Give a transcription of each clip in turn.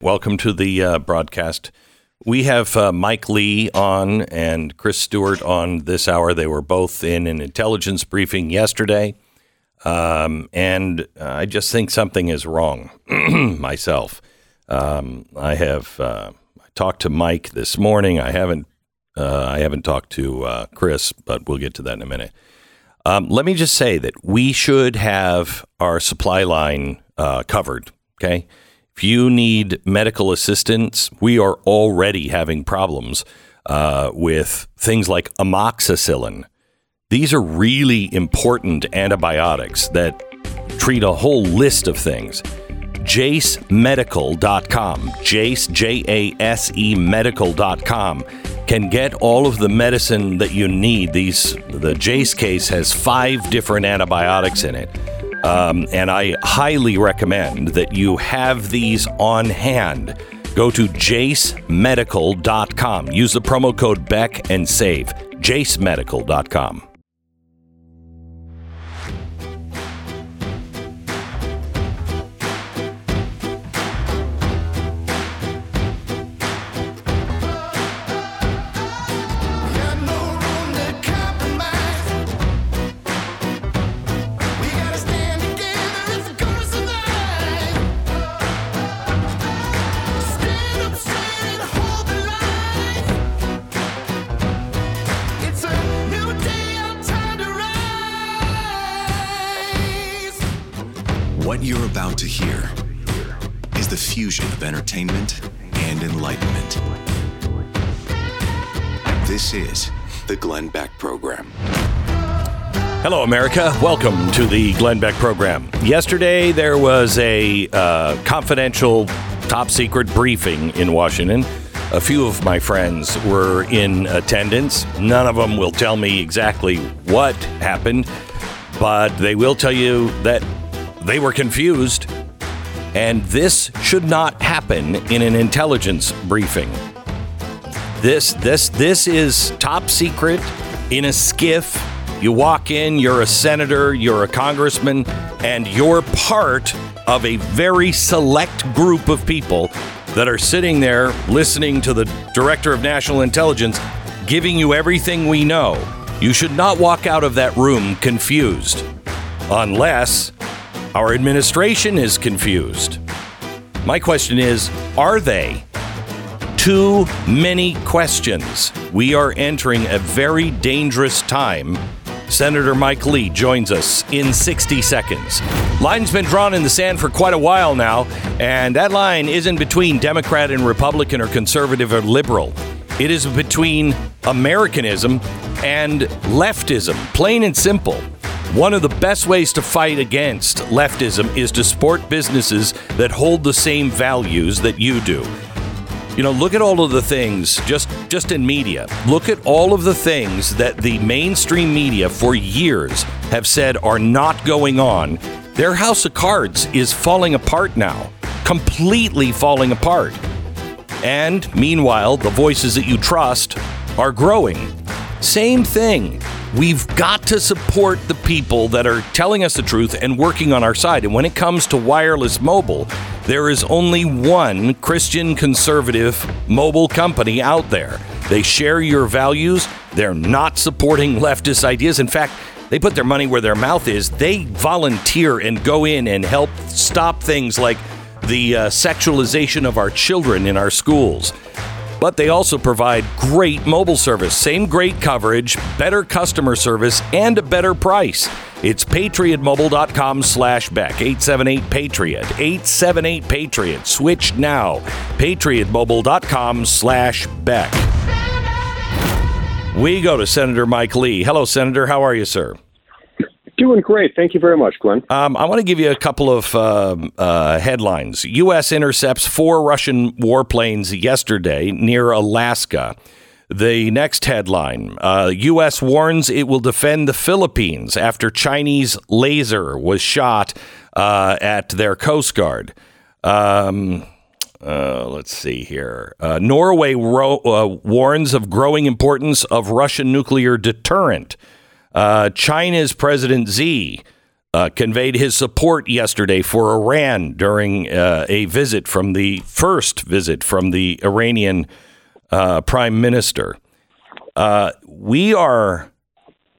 Welcome to the uh, broadcast. We have uh, Mike Lee on and Chris Stewart on this hour. They were both in an intelligence briefing yesterday. Um, and I just think something is wrong myself. Um, I have uh, talked to Mike this morning. I haven't uh, I haven't talked to uh, Chris, but we'll get to that in a minute. Um, let me just say that we should have our supply line uh, covered. Okay, if you need medical assistance, we are already having problems uh, with things like amoxicillin. These are really important antibiotics that treat a whole list of things. JaseMedical.com, Jase, J A S E medical.com can get all of the medicine that you need. These the Jase case has five different antibiotics in it. Um, and I highly recommend that you have these on hand. Go to jasemedical.com. Use the promo code Beck and save. jasemedical.com. about to hear is the fusion of entertainment and enlightenment. This is the Glenn Beck Program. Hello, America. Welcome to the Glenn Beck program. Yesterday, there was a uh, confidential, top secret briefing in Washington. A few of my friends were in attendance. None of them will tell me exactly what happened, but they will tell you that they were confused. And this should not happen in an intelligence briefing. This this this is top secret in a SCIF. You walk in, you're a senator, you're a congressman, and you're part of a very select group of people that are sitting there listening to the director of national intelligence giving you everything we know. You should not walk out of that room confused unless our administration is confused. My question is are they? Too many questions. We are entering a very dangerous time. Senator Mike Lee joins us in 60 seconds. Line's been drawn in the sand for quite a while now, and that line isn't between Democrat and Republican or conservative or liberal. It is between Americanism and leftism, plain and simple. One of the best ways to fight against leftism is to support businesses that hold the same values that you do. You know, look at all of the things just just in media. Look at all of the things that the mainstream media for years have said are not going on. Their house of cards is falling apart now, completely falling apart. And meanwhile, the voices that you trust are growing. Same thing. We've got to support the people that are telling us the truth and working on our side. And when it comes to wireless mobile, there is only one Christian conservative mobile company out there. They share your values. They're not supporting leftist ideas. In fact, they put their money where their mouth is. They volunteer and go in and help stop things like the uh, sexualization of our children in our schools. But they also provide great mobile service, same great coverage, better customer service, and a better price. It's patriotmobile.com slash Beck, 878-PATRIOT, 878-PATRIOT. Switch now, patriotmobile.com slash Beck. We go to Senator Mike Lee. Hello, Senator. How are you, sir? Doing great. Thank you very much, Glenn. Um, I want to give you a couple of uh, uh, headlines. U.S. intercepts four Russian warplanes yesterday near Alaska. The next headline uh, U.S. warns it will defend the Philippines after Chinese laser was shot uh, at their Coast Guard. Um, uh, let's see here. Uh, Norway ro- uh, warns of growing importance of Russian nuclear deterrent. Uh, China's President Xi uh, conveyed his support yesterday for Iran during uh, a visit from the first visit from the Iranian uh, prime minister. Uh, we are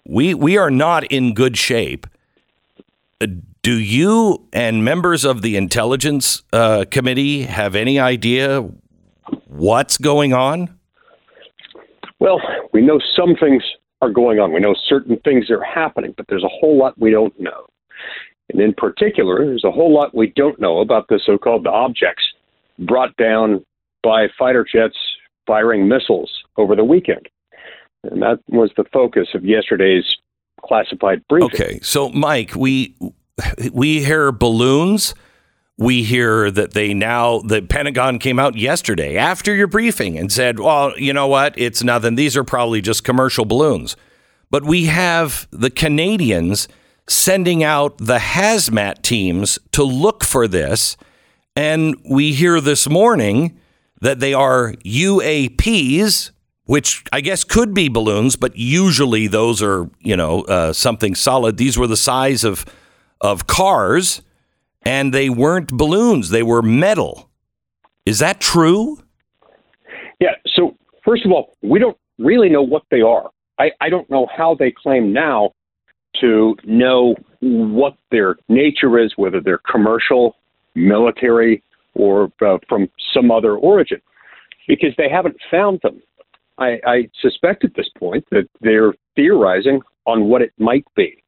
we we are not in good shape. Uh, do you and members of the intelligence committee have any idea what's going on? Well, we know some things are going on. We know certain things are happening, but there's a whole lot we don't know. And in particular, there's a whole lot we don't know about the so called objects brought down by fighter jets firing missiles over the weekend. And that was the focus of yesterday's classified briefing. Okay, so Mike, we we hear balloons. We hear that they now the Pentagon came out yesterday after your briefing and said, "Well, you know what? It's nothing. These are probably just commercial balloons." But we have the Canadians sending out the hazmat teams to look for this, and we hear this morning that they are UAPs, which I guess could be balloons, but usually those are you know uh, something solid. These were the size of of cars, and they weren't balloons; they were metal. Is that true? Yeah. So first of all, we don't really know what they are. I, I don't know how they claim now to know what their nature is, whether they're commercial, military, or uh, from some other origin, because they haven't found them. I, I suspect at this point that they're theorizing on what it might be.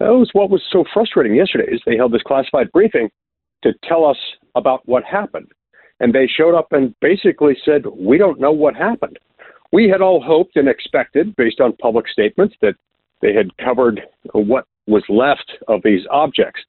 That was what was so frustrating yesterday is they held this classified briefing to tell us about what happened. And they showed up and basically said, We don't know what happened. We had all hoped and expected, based on public statements, that they had covered what was left of these objects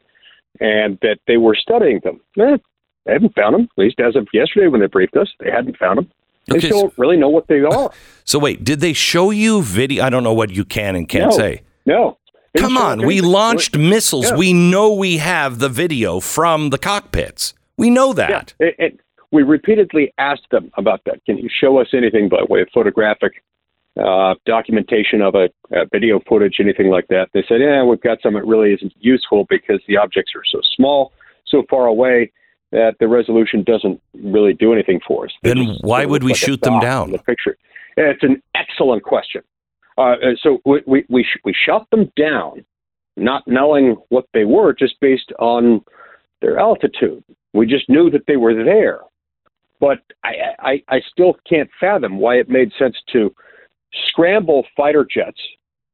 and that they were studying them. Eh, they haven't found them, at least as of yesterday when they briefed us. They hadn't found them. They Okay, still don't really know what they are. So wait, did they show you video? I don't know what you can and can't no, say. No. Come on, we launched missiles. Yeah. We know we have the video from the cockpits. We know Yeah, that. it, it, we repeatedly asked them about that. Can you show us anything by way of photographic uh, documentation of a, video footage, anything like that? They said, "Yeah, we've got some. It really isn't useful because the objects are so small, so far away that the resolution doesn't really do anything for us." They Then why would we like shoot them down? The picture. It's an excellent question. Uh, uh, so we we we, sh- we shot them down, not knowing what they were, just based on their altitude. We just knew that they were there, but I, I I still can't fathom why it made sense to scramble fighter jets,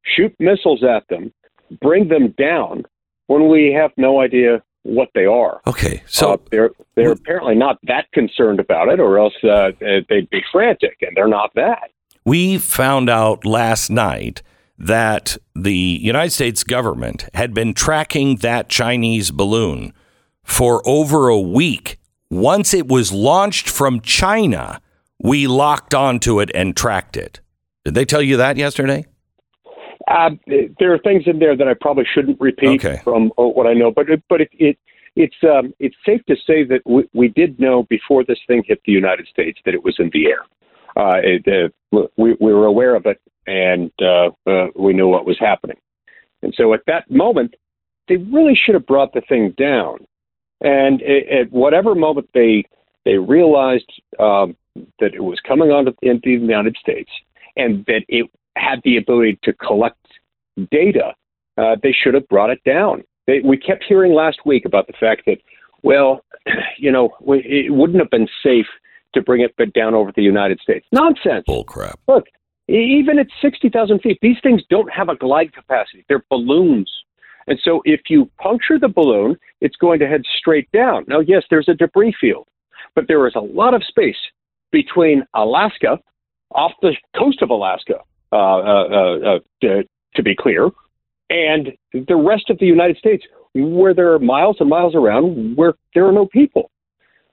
shoot missiles at them, bring them down when we have no idea what they are. Okay, so Uh, they're they're apparently not that concerned about it, or else uh, they'd be frantic, and they're not that. We found out last night that the United States government had been tracking that Chinese balloon for over a week. Once it was launched from China, we locked onto it and tracked it. Did they tell you that yesterday? Uh, there are things in there that I probably shouldn't repeat Okay. from uh, what I know, but but it, it it's um, it's safe to say that we, we did know before this thing hit the United States that it was in the air. Uh, it, we, we were aware of it, and uh, uh, we knew what was happening. And so at that moment, they really should have brought the thing down. And at whatever moment they they realized um, that it was coming onto into the United States, and that it had the ability to collect data, uh, they should have brought it down. They, we kept hearing last week about the fact that, well, you know, it wouldn't have been safe to bring it down over the United States. Nonsense. Bull crap. Look, even at 60,000 feet, these things don't have a glide capacity. They're balloons. And so if you puncture the balloon, it's going to head straight down. Now, yes, there's a debris field, but there is a lot of space between Alaska, off the coast of Alaska, uh, uh, uh, uh, to, to be clear, and the rest of the United States, where there are miles and miles around where there are no people.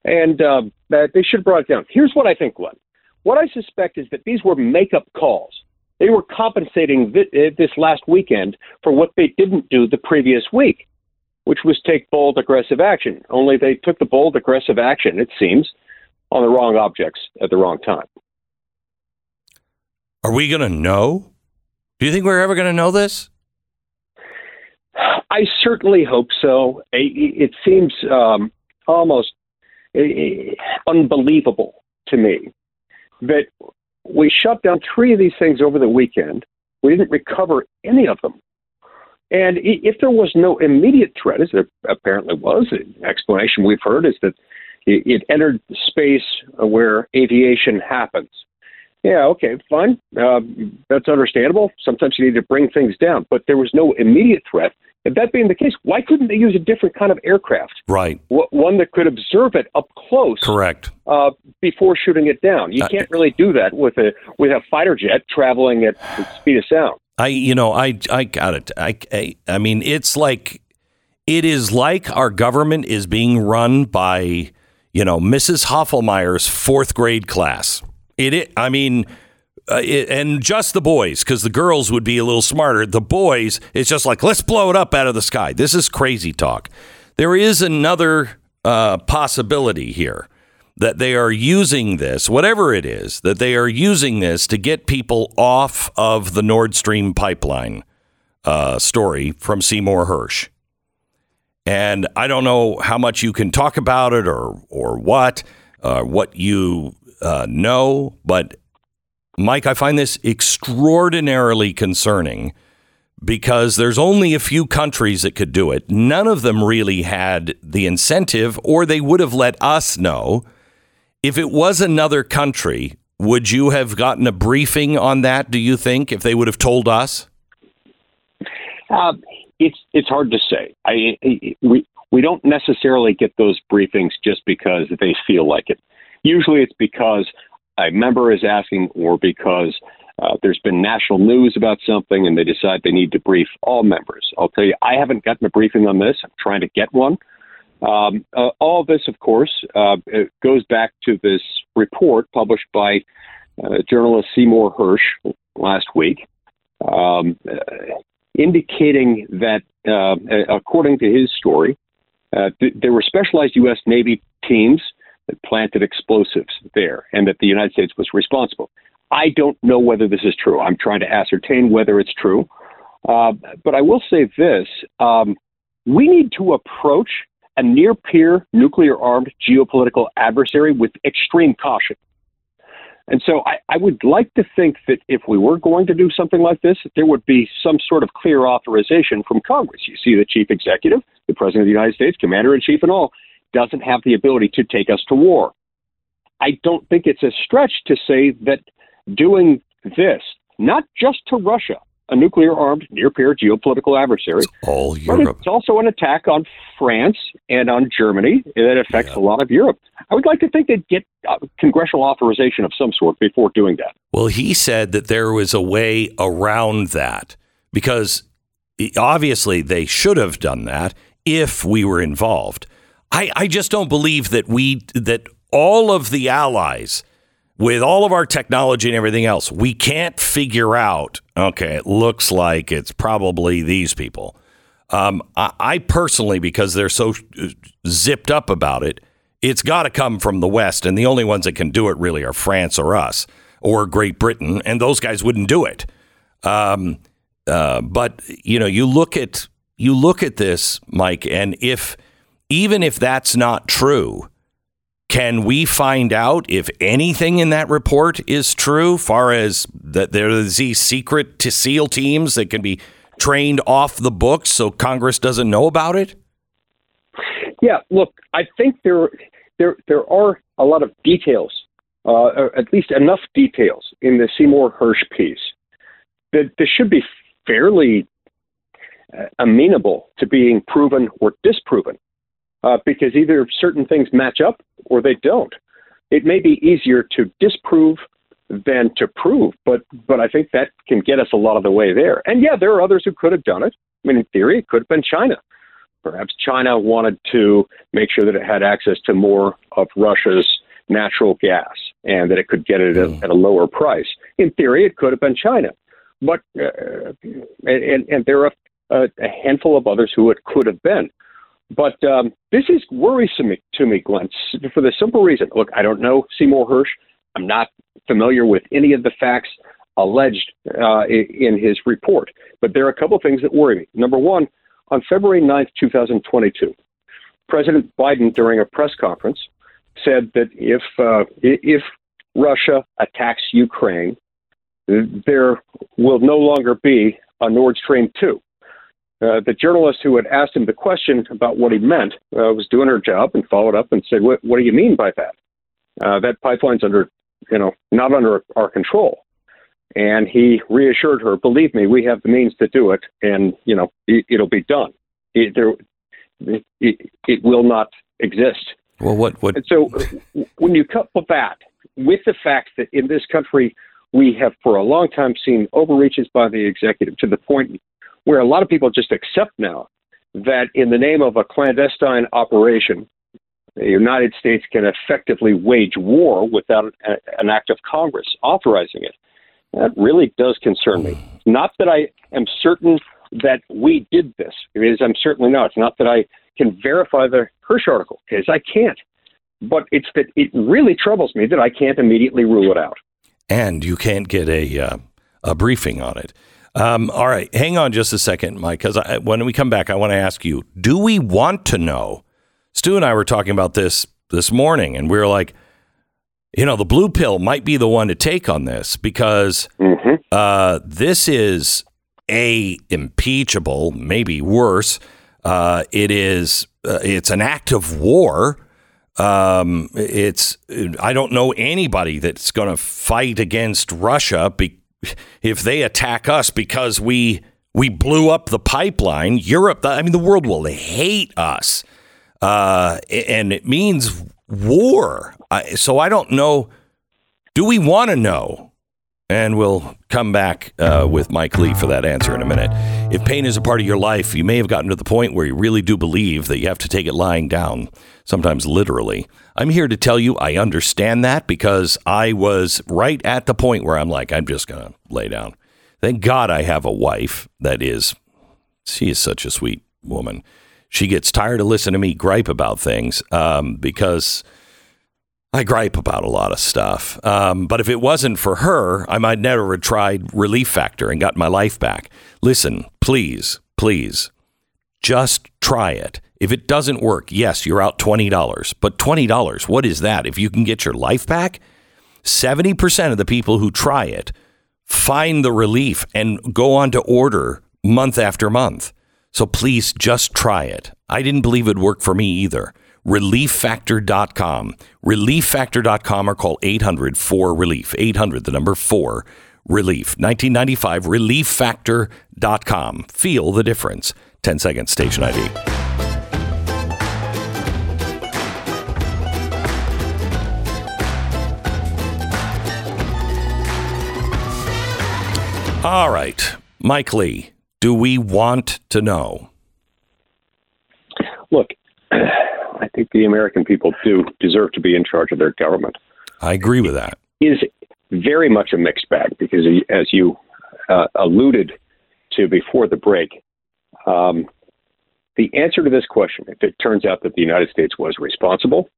And um, that they should have brought it down. Here's what I think, Glenn. What I suspect is that these were make-up calls. They were compensating thi- uh, this last weekend for what they didn't do the previous week, which was take bold, aggressive action. Only they took the bold, aggressive action, it seems, on the wrong objects at the wrong time. Are we going to know? Do you think we're ever going to know this? I certainly hope so. It seems um, almost unbelievable to me that we shut down three of these things over the weekend. We didn't recover any of them. And if there was no immediate threat, as there apparently was, the explanation we've heard is that it entered space where aviation happens. Yeah, okay, fine. Uh, that's understandable. Sometimes you need to bring things down, but there was no immediate threat. If that being the case, why couldn't they use a different kind of aircraft? Right. one that could observe it up close. Correct. Uh, before shooting it down, you uh, can't really do that with a with a fighter jet traveling at the speed of sound. I, you know, I, I got it. I, I, I mean, it's like it is like our government is being run by, you know, Mrs. Hoffelmeyer's fourth grade class. It, I mean, uh, it, and just the boys, because the girls would be a little smarter. The boys, it's just like, let's blow it up out of the sky. This is crazy talk. There is another uh, possibility here that they are using this, whatever it is, that they are using this to get people off of the Nord Stream pipeline uh, story from Seymour Hersh. And I don't know how much you can talk about it or or what, uh, what you uh, know, but Mike, I find this extraordinarily concerning because there's only a few countries that could do it. None of them really had the incentive, or they would have let us know. If it was another country, would you have gotten a briefing on that? Do you think if they would have told us? Uh, it's it's hard to say. I, we we don't necessarily get those briefings just because they feel like it. Usually, it's because a member is asking or because uh, there's been national news about something and they decide they need to brief all members. I'll tell you, I haven't gotten a briefing on this. I'm trying to get one. Um, uh, all of this, of course, uh, goes back to this report published by uh, journalist Seymour Hersh last week, um, uh, indicating that, uh, according to his story, th- there were specialized U.S. Navy teams that planted explosives there and that the United States was responsible. I don't know whether this is true. I'm trying to ascertain whether it's true. Uh, but I will say this um, we need to approach a near peer nuclear armed geopolitical adversary with extreme caution. And so I, I, would like to think that if we were going to do something like this, there would be some sort of clear authorization from Congress. You see, the chief executive, the president of the United States, commander in chief, and all doesn't have the ability to take us to war. I don't think it's a stretch to say that doing this, not just to Russia, a nuclear armed, near peer geopolitical adversary, it's all Europe. it's also an attack on France and on Germany that affects yeah. a lot of Europe. I would like to think they'd get uh, congressional authorization of some sort before doing that. Well, he said that there was a way around that because obviously they should have done that if we were involved. I, I just don't believe that we that all of the allies with all of our technology and everything else, we can't figure out. Okay, it looks like it's probably these people. Um, I, I, personally, because they're so zipped up about it, it's got to come from the West, and the only ones that can do it really are France or us or Great Britain, and those guys wouldn't do it. Um, uh, but you know, you look at you look at this, Mike, and if even if that's not true, can we find out if anything in that report is true, far as that there's these secret to SEAL teams that can be trained off the books so Congress doesn't know about it? Yeah, look, I think there there there are a lot of details, uh, at least enough details in the Seymour Hersh piece that this should be fairly uh, amenable to being proven or disproven uh, because either certain things match up or they don't. It may be easier to disprove than to prove, but but I think that can get us a lot of the way there. And yeah, there are others who could have done it. I mean, in theory, it could have been China. Perhaps China wanted to make sure that it had access to more of Russia's natural gas and that it could get it at, mm. at a lower price. In theory, it could have been China, but uh, and and there are a, a handful of others who it could have been. But um, this is worrisome to me, Glenn, for the simple reason. Look, I don't know Seymour Hersh. I'm not familiar with any of the facts alleged uh, in his report. But there are a couple of things that worry me. Number one, on February 9th, 2022, President Biden, during a press conference, said that if uh, if Russia attacks Ukraine, there will no longer be a Nord Stream 2. Uh, the journalist who had asked him the question about what he meant uh, was doing her job and followed up and said, "What, what do you mean by that? Uh, that pipeline's under, you know, not under our control." And he reassured her, "Believe me, we have the means to do it, and you know, it, will be done. It, there, it, it will not exist." Well, what what? And so, when you couple that with the fact that in this country we have for a long time seen overreaches by the executive to the point where a lot of people just accept now that in the name of a clandestine operation, the United States can effectively wage war without an act of Congress authorizing it. That really does concern me. Not that I am certain that we did this. Is, I'm certainly not. It's not that I can verify the Hersh article, because I can't. But it's that it really troubles me that I can't immediately rule it out. And you can't get a uh, a briefing on it. Um, all right, hang on just a second, Mike, because when we come back, I want to ask you: Do we want to know? Stu and I were talking about this this morning, and we were like, you know, the blue pill might be the one to take on this because mm-hmm. uh, this is a impeachable, maybe worse. Uh, it is uh, it's an act of war. Um, it's I don't know anybody that's going to fight against Russia be- if they attack us because we we blew up the pipeline. Europe, I mean, the world will hate us, uh, and it means war. so I don't know. Do we want to know? And we'll come back uh, with Mike Lee for that answer in a minute. If pain is a part of your life, you may have gotten to the point where you really do believe that you have to take it lying down, sometimes literally. I'm here to tell you I understand that because I was right at the point where I'm like, I'm just going to lay down. Thank God I have a wife that is, she is such a sweet woman. She gets tired of listening to me gripe about things um, because I gripe about a lot of stuff. Um, but if it wasn't for her, I might never have tried Relief Factor and got my life back. Listen, please, please, just try it. If it doesn't work, yes, you're out $20. But $20, what is that? If you can get your life back, 70% of the people who try it find the relief and go on to order month after month. So please just try it. I didn't believe it'd work for me either relieffactor.com. Relieffactor.com or call 800 4 Relief. 800, the number 4 Relief. 1995, relieffactor.com. Feel the difference. 10 seconds, station ID. All right, Mike Lee, do we want to know? Look, I think the American people do deserve to be in charge of their government. I agree with that. It is very much a mixed bag because, as you uh, alluded to before the break, um, the answer to this question, if it turns out that the United States was responsible,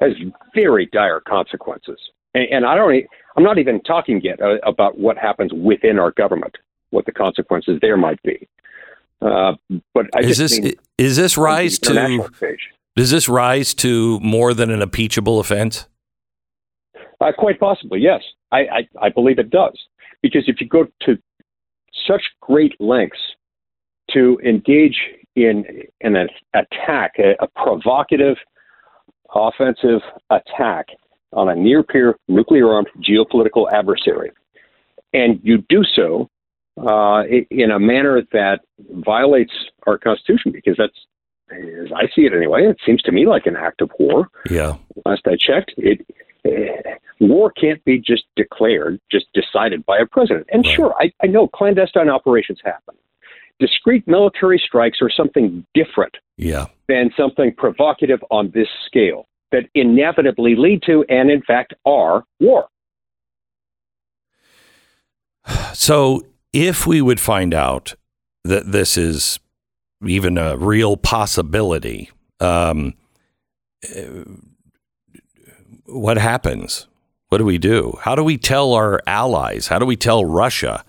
has very dire consequences. And, and I don't, I'm not even talking yet uh, about what happens within our government, what the consequences there might be. Uh, but I is this is this rise to stage. Does this rise to more than an impeachable offense? Uh, quite possibly, yes. I, I, I believe it does. Because if you go to such great lengths to engage in, in an attack, a, a provocative offensive attack on a near peer nuclear armed geopolitical adversary, and you do so uh, in a manner that violates our Constitution, because that's as I see it anyway, it seems to me like an act of war. Yeah. Last I checked, it uh, war can't be just declared, just decided by a president. And right. sure, I, I know clandestine operations happen. Discrete military strikes are something different yeah. than something provocative on this scale that inevitably lead to, and in fact are, war. So, if we would find out that this is even a real possibility, um, what happens? What do we do? How do we tell our allies? How do we tell Russia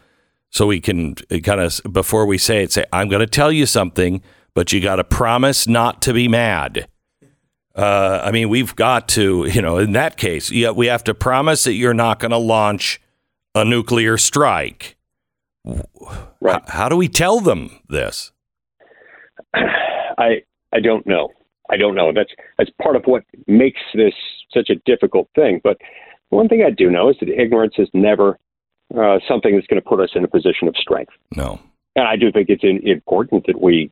so we can kind of before we say it, say I'm going to tell you something, but you got to promise not to be mad. Uh, I mean, we've got to, you know, in that case, yeah, we have to promise that you're not going to launch a nuclear strike. Right. How, how do we tell them this? I I don't know. I don't know. That's that's part of what makes this such a difficult thing. But one thing I do know is that ignorance is never uh, something that's going to put us in a position of strength. No. And I do think it's in, important that we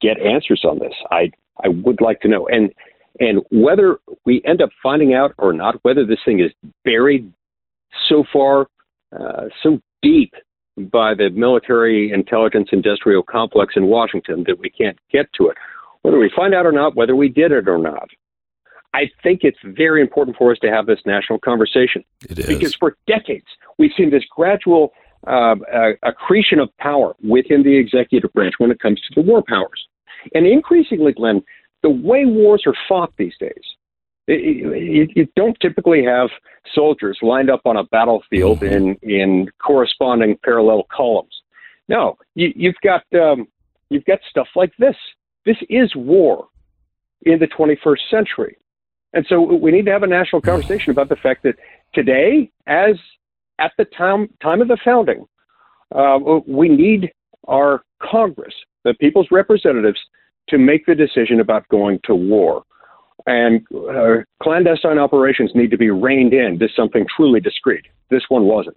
get answers on this. I I would like to know, and and whether we end up finding out or not, whether this thing is buried so far, uh, so deep by the military intelligence industrial complex in Washington that we can't get to it. Whether we find out or not, whether we did it or not, I think it's very important for us to have this national conversation. It is. Because for decades, we've seen this gradual uh, uh, accretion of power within the executive branch when it comes to the war powers. And increasingly, Glenn, the way wars are fought these days, you, you don't typically have soldiers lined up on a battlefield in in corresponding parallel columns. No, you, you've got um, you've got stuff like this. This is war in the 21st century, and so we need to have a national conversation about the fact that today, as at the time time of the founding, uh, we need our Congress, the people's representatives, to make the decision about going to war and uh, clandestine operations need to be reined in to something truly discreet. This one wasn't.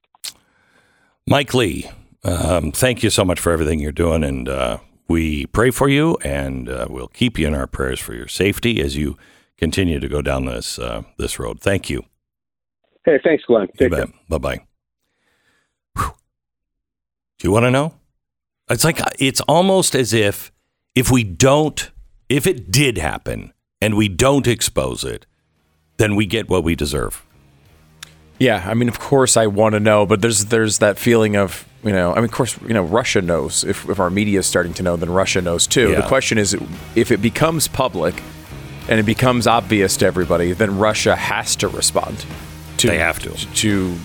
Mike Lee, um, thank you so much for everything you're doing, and uh, we pray for you, and uh, we'll keep you in our prayers for your safety as you continue to go down this uh, this road. Thank you. Hey, thanks, Glenn. Take care. Bye bye. Do you want to know? It's like it's almost as if if we don't, if it did happen and we don't expose it, then we get what we deserve. Yeah, I mean, of course, I want to know, but there's there's that feeling of you know, I mean, of course, you know, Russia knows. If if our media is starting to know, then Russia knows too. Yeah. The question is, if it becomes public and it becomes obvious to everybody, then Russia has to respond. To, They have to. to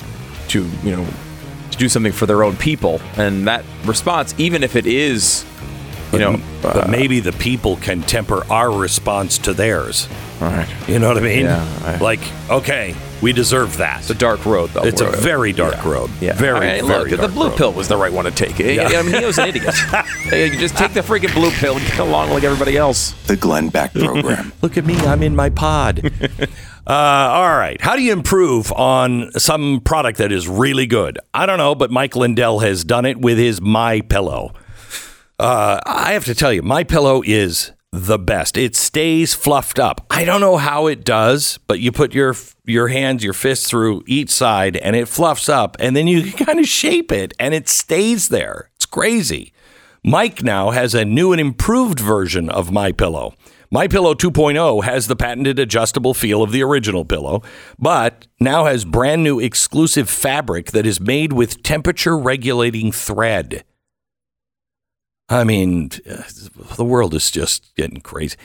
to you know to do something for their own people, and that response, even if it is, you know, but uh, maybe the people can temper our response to theirs. all right. You know what I mean? Yeah, I- like, okay, we deserve that. It's a dark road, though. It's a very dark yeah. road. Yeah. Very, I mean, very look, the blue road. pill was the right one to take. Yeah. I mean, he was an idiot. Hey, you just take the freaking blue pill and get along like everybody else. The Glenn Beck Program. Look at me, I'm in my pod. uh, all right. How do you improve on some product that is really good? I don't know, but Mike Lindell has done it with his My Pillow. Uh, I have to tell you, My Pillow is the best. It stays fluffed up. I don't know how it does, but you put your your hands, your fists through each side, and it fluffs up, and then you kind of shape it, and it stays there. It's crazy. Mike now has a new and improved version of My Pillow. My Pillow 2.0 has the patented adjustable feel of the original pillow, but now has brand new exclusive fabric that is made with temperature regulating thread. I mean, uh, the world is just getting crazy.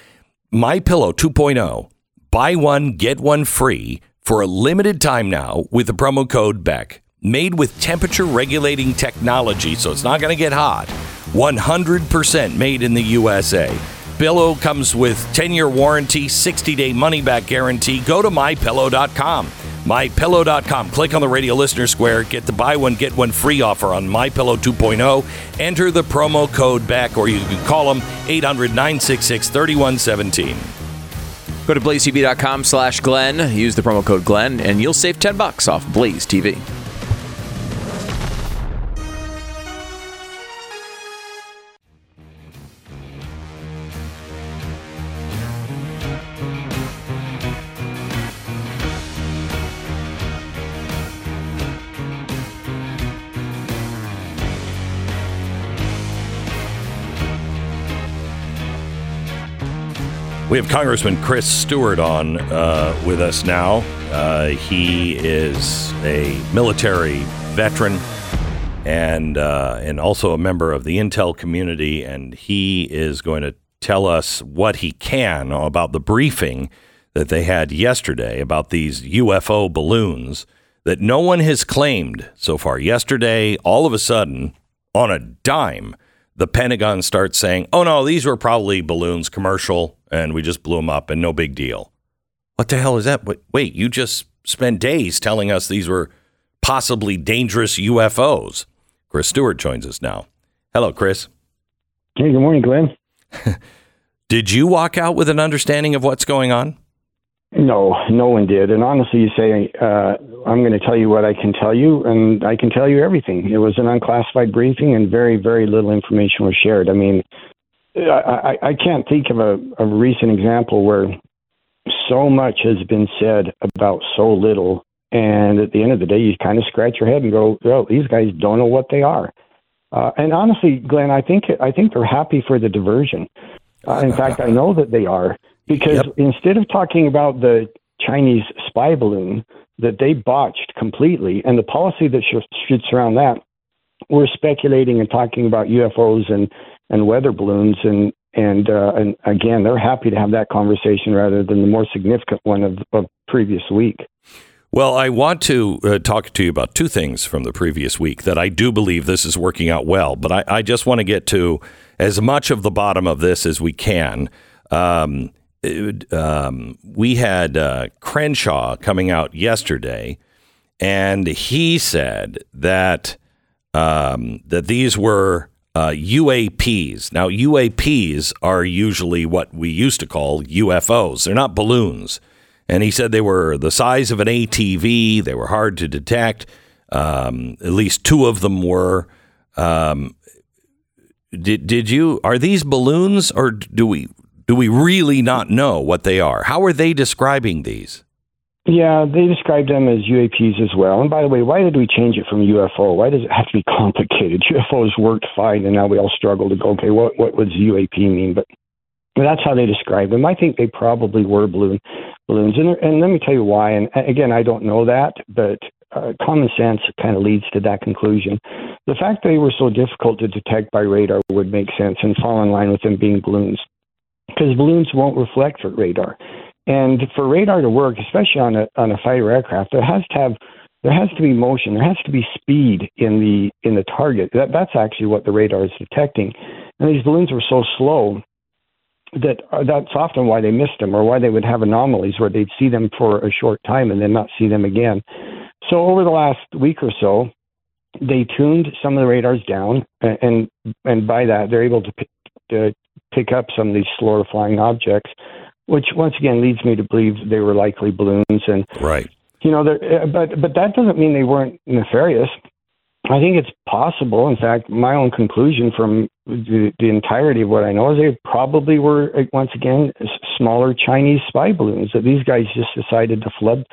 My Pillow 2.0, buy one get one free for a limited time now with the promo code BECK. Made with temperature regulating technology, so it's not going to get hot. 100% made in the USA. Pillow comes with 10 year warranty, 60 day money Beck guarantee. Go to mypillow.com. MyPillow.com. Click on the radio listener square. Get the buy one, get one free offer on MyPillow 2.0. Enter the promo code back, or you can call them 800 966 3117. Go to blazetv.com slash Glenn. Use the promo code Glenn, and you'll save 10 bucks off Blaze TV. We have Congressman Chris Stewart on uh, with us now. Uh, he is a military veteran and uh, and also a member of the intel community, and he is going to tell us what he can about the briefing that they had yesterday about these UFO balloons that no one has claimed so far. Yesterday, all of a sudden, on a dime, the Pentagon starts saying, oh no, these were probably balloons, commercial, and we just blew them up and no big deal. What the hell is that? Wait, you just spent days telling us these were possibly dangerous UFOs. Chris Stewart joins us now. Hello, Chris. Hey, good morning, Glenn. Did you walk out with an understanding of what's going on? No, no one did. And honestly, you say, uh, I'm going to tell you what I can tell you, and I can tell you everything. It was an unclassified briefing, and very, very little information was shared. I mean, I, I, I can't think of a, a recent example where so much has been said about so little. And at the end of the day, you kind of scratch your head and go, "Oh, these guys don't know what they are." Uh, and honestly, Glenn, I think I think they're happy for the diversion. Uh, in fact, I know that they are because yep. instead of talking about the Chinese spy balloon that they botched completely and the policy that should, should surround that, we're speculating and talking about UFOs and and weather balloons and and uh, and again, they're happy to have that conversation rather than the more significant one of, of previous week. Well, I want to uh, talk to you about two things from the previous week that I do believe this is working out well, but I, I just want to get to as much of the bottom of this as we can. Um, it, um, we had uh, Crenshaw coming out yesterday, and he said that um, that these were uh, UAPs. Now, UAPs are usually what we used to call UFOs. They're not balloons. And he said they were the size of an ATV. They were hard to detect. Um, at least two of them were. Um, did did you? Are these balloons, or do we do we really not know what they are? How are they describing these? Yeah, they described them as UAPs as well. And by the way, why did we change it from UFO? Why does it have to be complicated? UFOs worked fine, and now we all struggle to go, okay, what what does UAP mean? But that's how they describe them. I think they probably were balloon balloons, and and let me tell you why. And again, I don't know that, but uh, common sense kind of leads to that conclusion. The fact they were so difficult to detect by radar would make sense and fall in line with them being balloons, because balloons won't reflect for radar. And for radar to work, especially on a on a fighter aircraft, there has to have there has to be motion, there has to be speed in the in the target. That that's actually what the radar is detecting. And these balloons were so slow that uh, that's often why they missed them or why they would have anomalies where they'd see them for a short time and then not see them again. So over the last week or so, they tuned some of the radars down, and and by that they're able to pick, to pick up some of these slower flying objects which once again leads me to believe they were likely balloons. And right, you know, uh, but but that doesn't mean they weren't nefarious. I think it's possible. In fact, my own conclusion from the, the entirety of what I know is they probably were uh, once again smaller Chinese spy balloons that these guys just decided to flood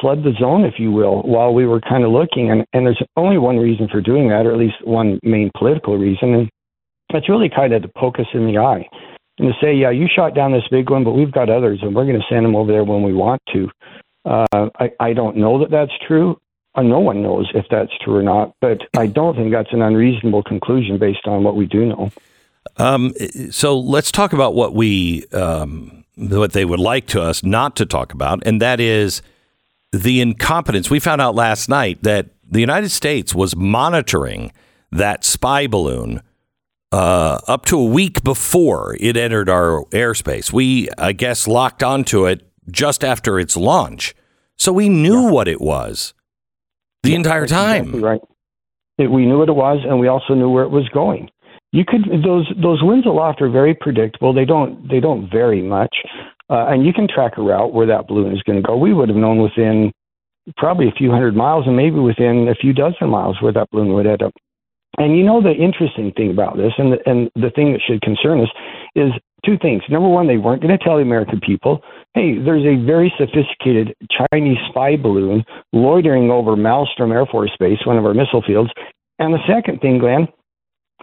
flood the zone, if you will, while we were kind of looking. And and there's only one reason for doing that, or at least one main political reason, and that's really kind of to poke us in the eye and to say, yeah, you shot down this big one, but we've got others, and we're going to send them over there when we want to. Uh, I, I don't know that that's true. Uh, no one knows if that's true or not, but I don't think that's an unreasonable conclusion based on what we do know. Um, so let's talk about what we um, what they would like to us not to talk about, and that is the incompetence. We found out last night that the United States was monitoring that spy balloon uh, up to a week before it entered our airspace. We, I guess, locked onto it just after its launch. So we knew yeah. what it was the yeah, entire time. Exactly right. It, we knew what it was, and we also knew where it was going. You could those those winds aloft are very predictable. They don't they don't vary much, uh, and you can track a route where that balloon is going to go. We would have known within probably a few hundred miles, and maybe within a few dozen miles where that balloon would end up and you know the interesting thing about this, and the, and the thing that should concern us, is two things. Number one, they weren't going to tell the American people, hey, there's a very sophisticated Chinese spy balloon loitering over Malmstrom Air Force Base, one of our missile fields. And the second thing, Glenn,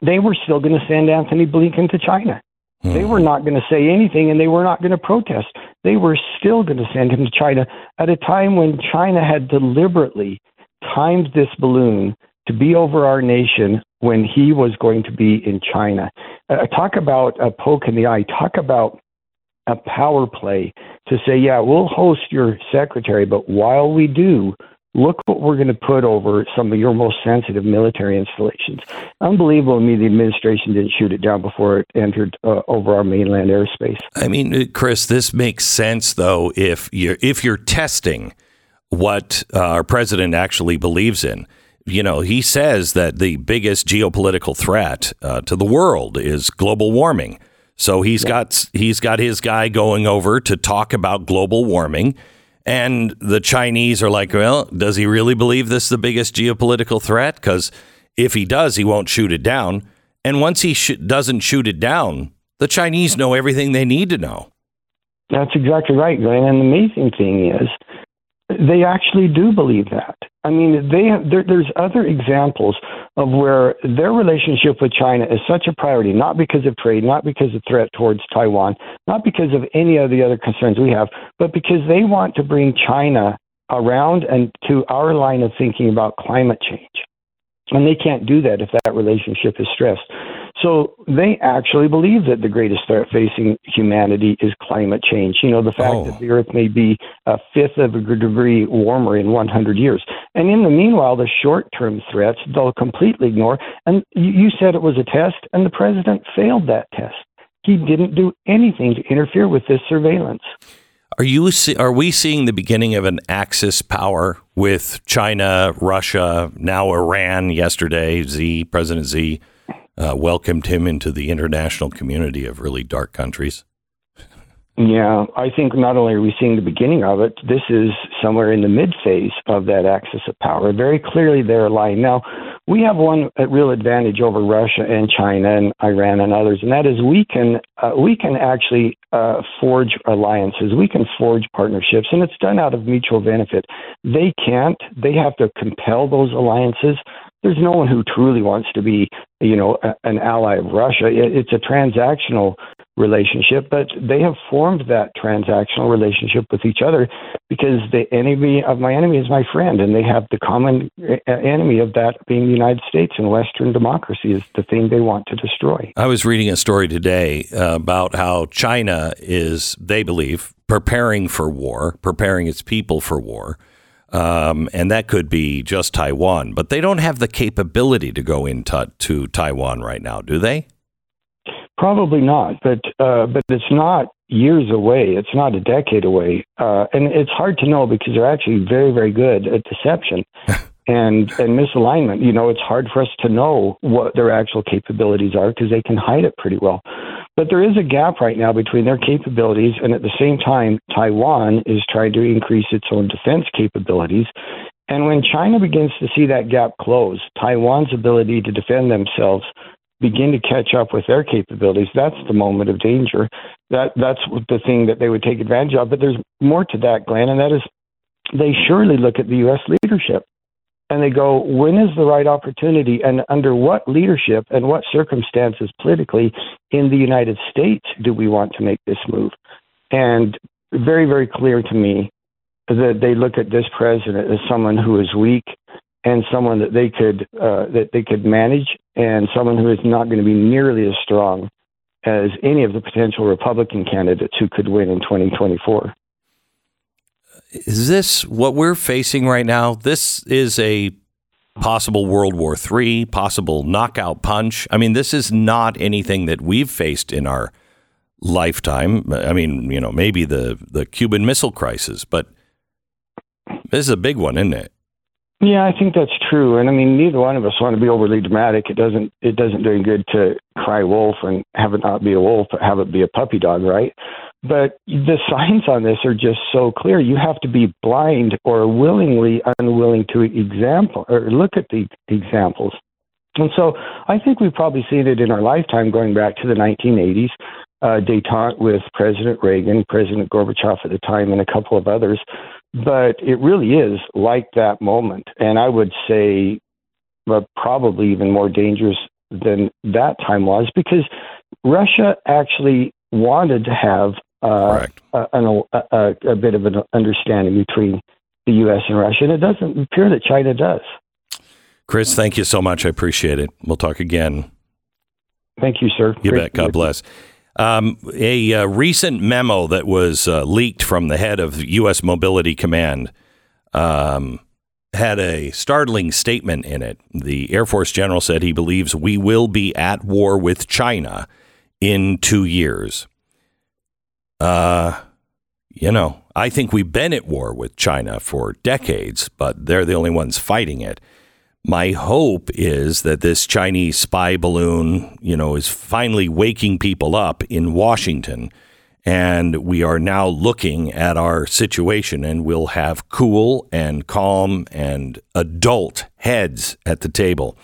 they were still going to send Antony Blinken to China. Mm. They were not going to say anything and they were not going to protest. They were still going to send him to China at a time when China had deliberately timed this balloon to be over our nation when he was going to be in China. Uh, talk about a poke in the eye. Talk about a power play to say, yeah, we'll host your secretary, but while we do, Look what we're going to put over some of your most sensitive military installations. Unbelievable to me the administration didn't shoot it down before it entered uh, over our mainland airspace. I mean, uh, Chris, this makes sense though if you're if you're testing what uh, our president actually believes in. You know, he says that the biggest geopolitical threat uh, to the world is global warming. So he's yeah. got he's got his guy going over to talk about global warming and the Chinese are like, well, does he really believe this is the biggest geopolitical threat? Because if he does, he won't shoot it down. And once he sh- doesn't shoot it down, the Chinese know everything they need to know. That's exactly right, Glenn. And the amazing thing is, they actually do believe that. I mean, they have, there, there's other examples of where their relationship with China is such a priority, not because of trade, not because of threat towards Taiwan, not because of any of the other concerns we have, but because they want to bring China around and to our line of thinking about climate change. And they can't do that if that relationship is stressed. So they actually believe that the greatest threat facing humanity is climate change. You know, the fact oh. that the Earth may be a fifth of a degree warmer in 100 years. And in the meanwhile, the short term threats they'll completely ignore. And you said it was a test, and the president failed that test. He didn't do anything to interfere with this surveillance. Are you are we seeing the beginning of an axis power with China, Russia, now Iran? Yesterday, Xi President Xi uh, welcomed him into the international community of really dark countries. Yeah, I think not only are we seeing the beginning of it, this is somewhere in the mid phase of that axis of power. Very clearly, they're lying. Now, we have one real advantage over Russia and China and Iran and others, and that is we can uh, we can actually uh, forge alliances. We can forge partnerships, and it's done out of mutual benefit. They can't. They have to compel those alliances there's no one who truly wants to be, you know, a, an ally of Russia. It, it's a transactional relationship, but they have formed that transactional relationship with each other because the enemy of my enemy is my friend, and they have the common enemy of that being the United States and Western democracy is the thing they want to destroy. I was reading a story today uh, about how China is, they believe, preparing for war, preparing its people for war. Um, and that could be just Taiwan, but they don't have the capability to go into to Taiwan right now, do they? Probably not, but uh, but it's not years away. It's not a decade away, uh, and it's hard to know because they're actually very very good at deception and and misalignment. You know, it's hard for us to know what their actual capabilities are because they can hide it pretty well. But there is a gap right now between their capabilities, and at the same time, Taiwan is trying to increase its own defense capabilities. And when China begins to see that gap close, Taiwan's ability to defend themselves begin to catch up with their capabilities, that's the moment of danger. That that's the thing that they would take advantage of. But there's more to that, Glenn, and that is they surely look at the U.S. leadership and they go, when is the right opportunity and under what leadership and what circumstances politically in the United States do we want to make this move? And very, very clear to me that they look at this president as someone who is weak and someone that they could uh, that they could manage and someone who is not going to be nearly as strong as any of the potential Republican candidates who could win in 2024 is this what we're facing right now? This is a possible World War III, possible knockout punch. I mean, this is not anything that we've faced in our lifetime. I mean, you know, maybe the, the Cuban Missile Crisis, but this is a big one, isn't it? Yeah, I think that's true, and I mean, neither one of us want to be overly dramatic. It doesn't it doesn't do any good to cry wolf and have it not be a wolf, but have it be a puppy dog, right? But the signs on this are just so clear. You have to be blind or willingly unwilling to example or look at the examples. And so I think we've probably seen it in our lifetime going back to the 1980s, uh, detente with President Reagan, President Gorbachev at the time, and a couple of others. But it really is like that moment. And I would say probably even more dangerous than that time was because Russia actually wanted to have uh, a, a, a, bit of an understanding between the U.S. and Russia, and it doesn't appear that China does. Chris, thank you so much. I appreciate it. We'll talk again. Thank you, sir. You Great bet. God bless. Um, a uh, recent memo that was uh, leaked from the head of U.S. Mobility Command um, had a startling statement in it. The Air Force general said he believes we will be at war with China in two years. Uh, you know, I think we've been at war with China for decades, but they're the only ones fighting it. My hope is that this Chinese spy balloon, you know, is finally waking people up in Washington. And we are now looking at our situation and we'll have cool and calm and adult heads at the table.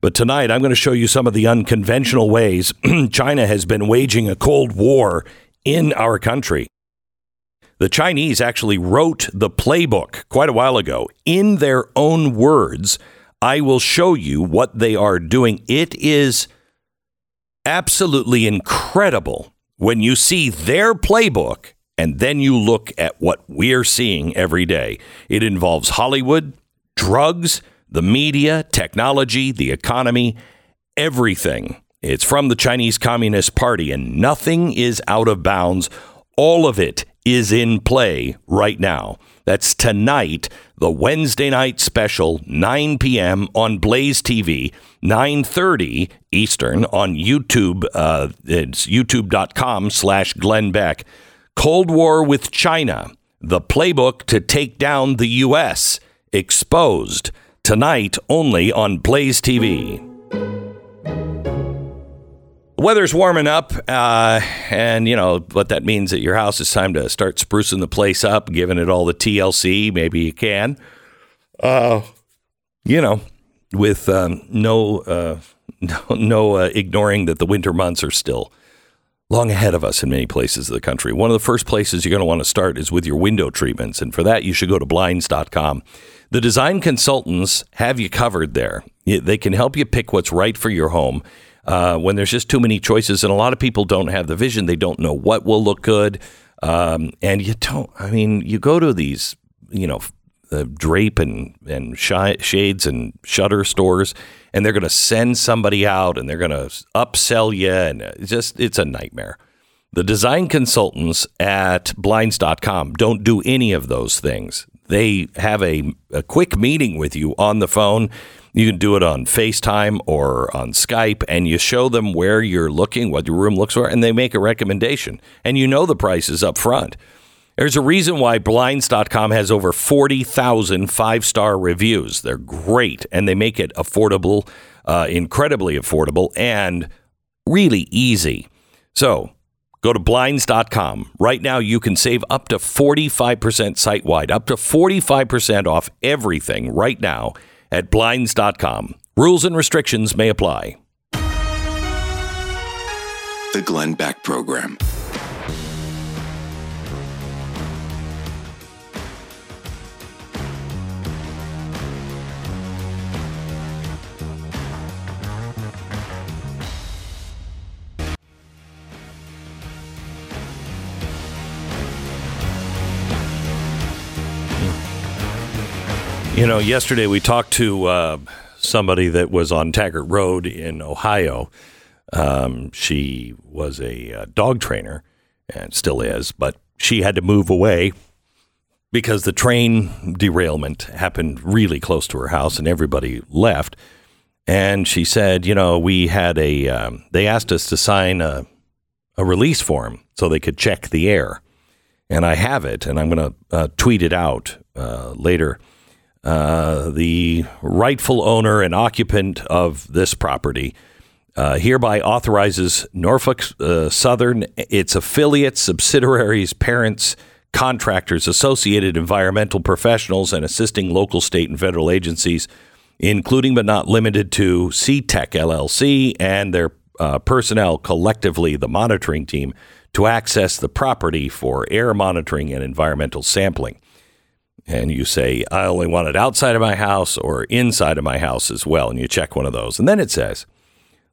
But tonight, I'm going to show you some of the unconventional ways China has been waging a Cold War in our country. The Chinese actually wrote the playbook quite a while ago in their own words. I will show you what they are doing. It is absolutely incredible when you see their playbook and then you look at what we're seeing every day. It involves Hollywood, drugs, the media, technology, the economy, everything. It's from the Chinese Communist Party, and nothing is out of bounds. All of it is in play right now. That's tonight, the Wednesday night special, 9 p.m. on Blaze TV, 9.30 Eastern on YouTube. Uh, it's youtube.com slash Glenn Beck. Cold War with China, the playbook to take down the U.S. Exposed. Tonight only on Blaze TV weather's warming up, uh, and you know what that means at your house. It's time to start sprucing the place up, giving it all the TLC. Maybe you can, uh, you know, with um, no uh, no, no uh, ignoring that the winter months are still long ahead of us in many places of the country. One of the first places you're going to want to start is with your window treatments, and for that you should go to blinds.com. The design consultants have you covered there. They can help you pick what's right for your home uh, when there's just too many choices, and a lot of people don't have the vision. They don't know what will look good, um, and you don't. I mean, you go to these, you know, uh, drape and and sh- shades and shutter stores, and they're going to send somebody out, and they're going to upsell you, and it's just it's a nightmare. The design consultants at blinds.com don't do any of those things. They have a, a quick meeting with you on the phone you can do it on FaceTime or on Skype, and you show them where you're looking, what your room looks for, and they make a recommendation. And you know the prices up front. There's a reason why Blinds.com has over 40,000 five star reviews. They're great, and they make it affordable, uh, incredibly affordable, and really easy. So, Go to blinds.com. Right now, you can save up to 45% site wide, up to 45% off everything right now at blinds.com. Rules and restrictions may apply. The Glenn Beck Program. You know, yesterday we talked to uh, somebody that was on Taggart Road in Ohio. Um, she was a uh, dog trainer and still is, but she had to move away because the train derailment happened really close to her house and everybody left. And she said, you know, we had a, um, they asked us to sign a, a release form so they could check the air. And I have it, and I'm going to uh, tweet it out uh, later uh, the rightful owner and occupant of this property uh, hereby authorizes Norfolk uh, Southern, its affiliates, subsidiaries, parents, contractors, associated environmental professionals, and assisting local, state, and federal agencies, including but not limited to CTEH LLC and their uh, personnel, collectively the monitoring team, to access the property for air monitoring and environmental sampling and you say, I only want it outside of my house or inside of my house as well, and you check one of those. And then it says,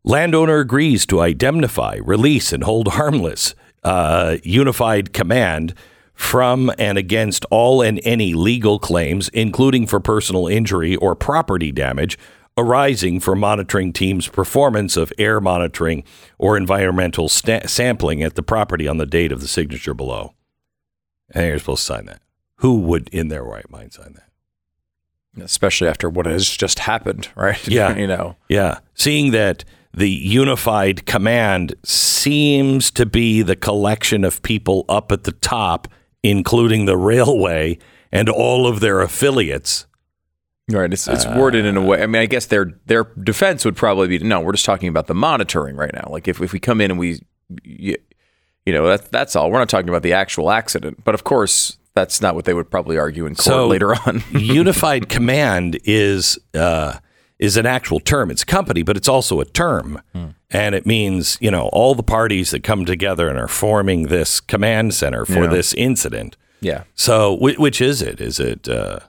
landowner agrees to indemnify, release, and hold harmless uh, unified command from and against all and any legal claims, including for personal injury or property damage arising from monitoring team's performance of air monitoring or environmental sta- sampling at the property on the date of the signature below. And you're supposed to sign that. Who would, in their right mind, sign that? especially after what has just happened, right? Yeah. you know. Yeah. Seeing that the unified command seems to be the collection of people up at the top, including the railway and all of their affiliates. Right. It's it's worded in a way. I mean, I guess their their defense would probably be no. We're just talking about the monitoring right now. Like if, if we come in and we, you, you know, that's that's all. We're not talking about the actual accident. But of course, that's not what they would probably argue in court So- later on. unified command is uh, is an actual term. It's a company, but it's also a term, and it means you know all the parties that come together and are forming this command center for Yeah. this incident. yeah. So, whi- which is it? Is it uh,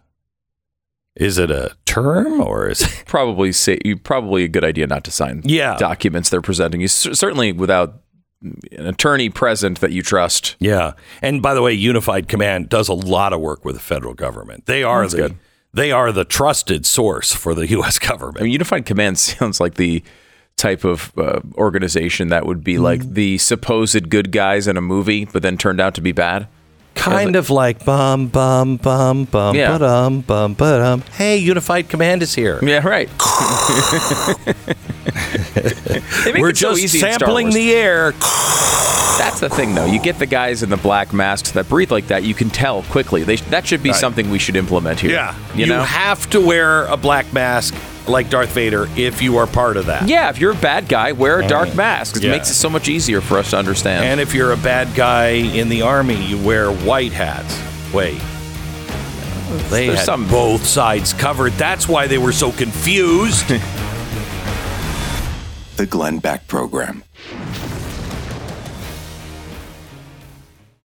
is it a term or is it? Probably say you probably a good idea not to sign Yeah. documents they're presenting you certainly without an attorney present that you trust. Yeah. And by the way, Unified Command does a lot of work with the federal government. They are That's the good. they are the trusted source for the U.S. government. I mean, Unified Command sounds like the type of uh, organization that would be like the supposed good guys in a movie, but then turned out to be bad. Kind of like bum bum bum bum Yeah. ba-dum bum ba-dum. Hey, Unified Command is here. Yeah, right. They make We're it so just easy in Star sampling Wars. the air. That's the thing, though. You get the guys in the black masks that breathe like that. You can tell quickly. They, that should be something we should implement here. You, you know. have to wear a black mask like Darth Vader if you are part of that. yeah, if you're a bad guy, wear a dark mm. mask. It Yeah. makes it so much easier for us to understand. And if you're a bad guy in the army, you wear white hats. Wait. They There's had some- both sides covered. That's why they were so confused. The Glenn Beck Program.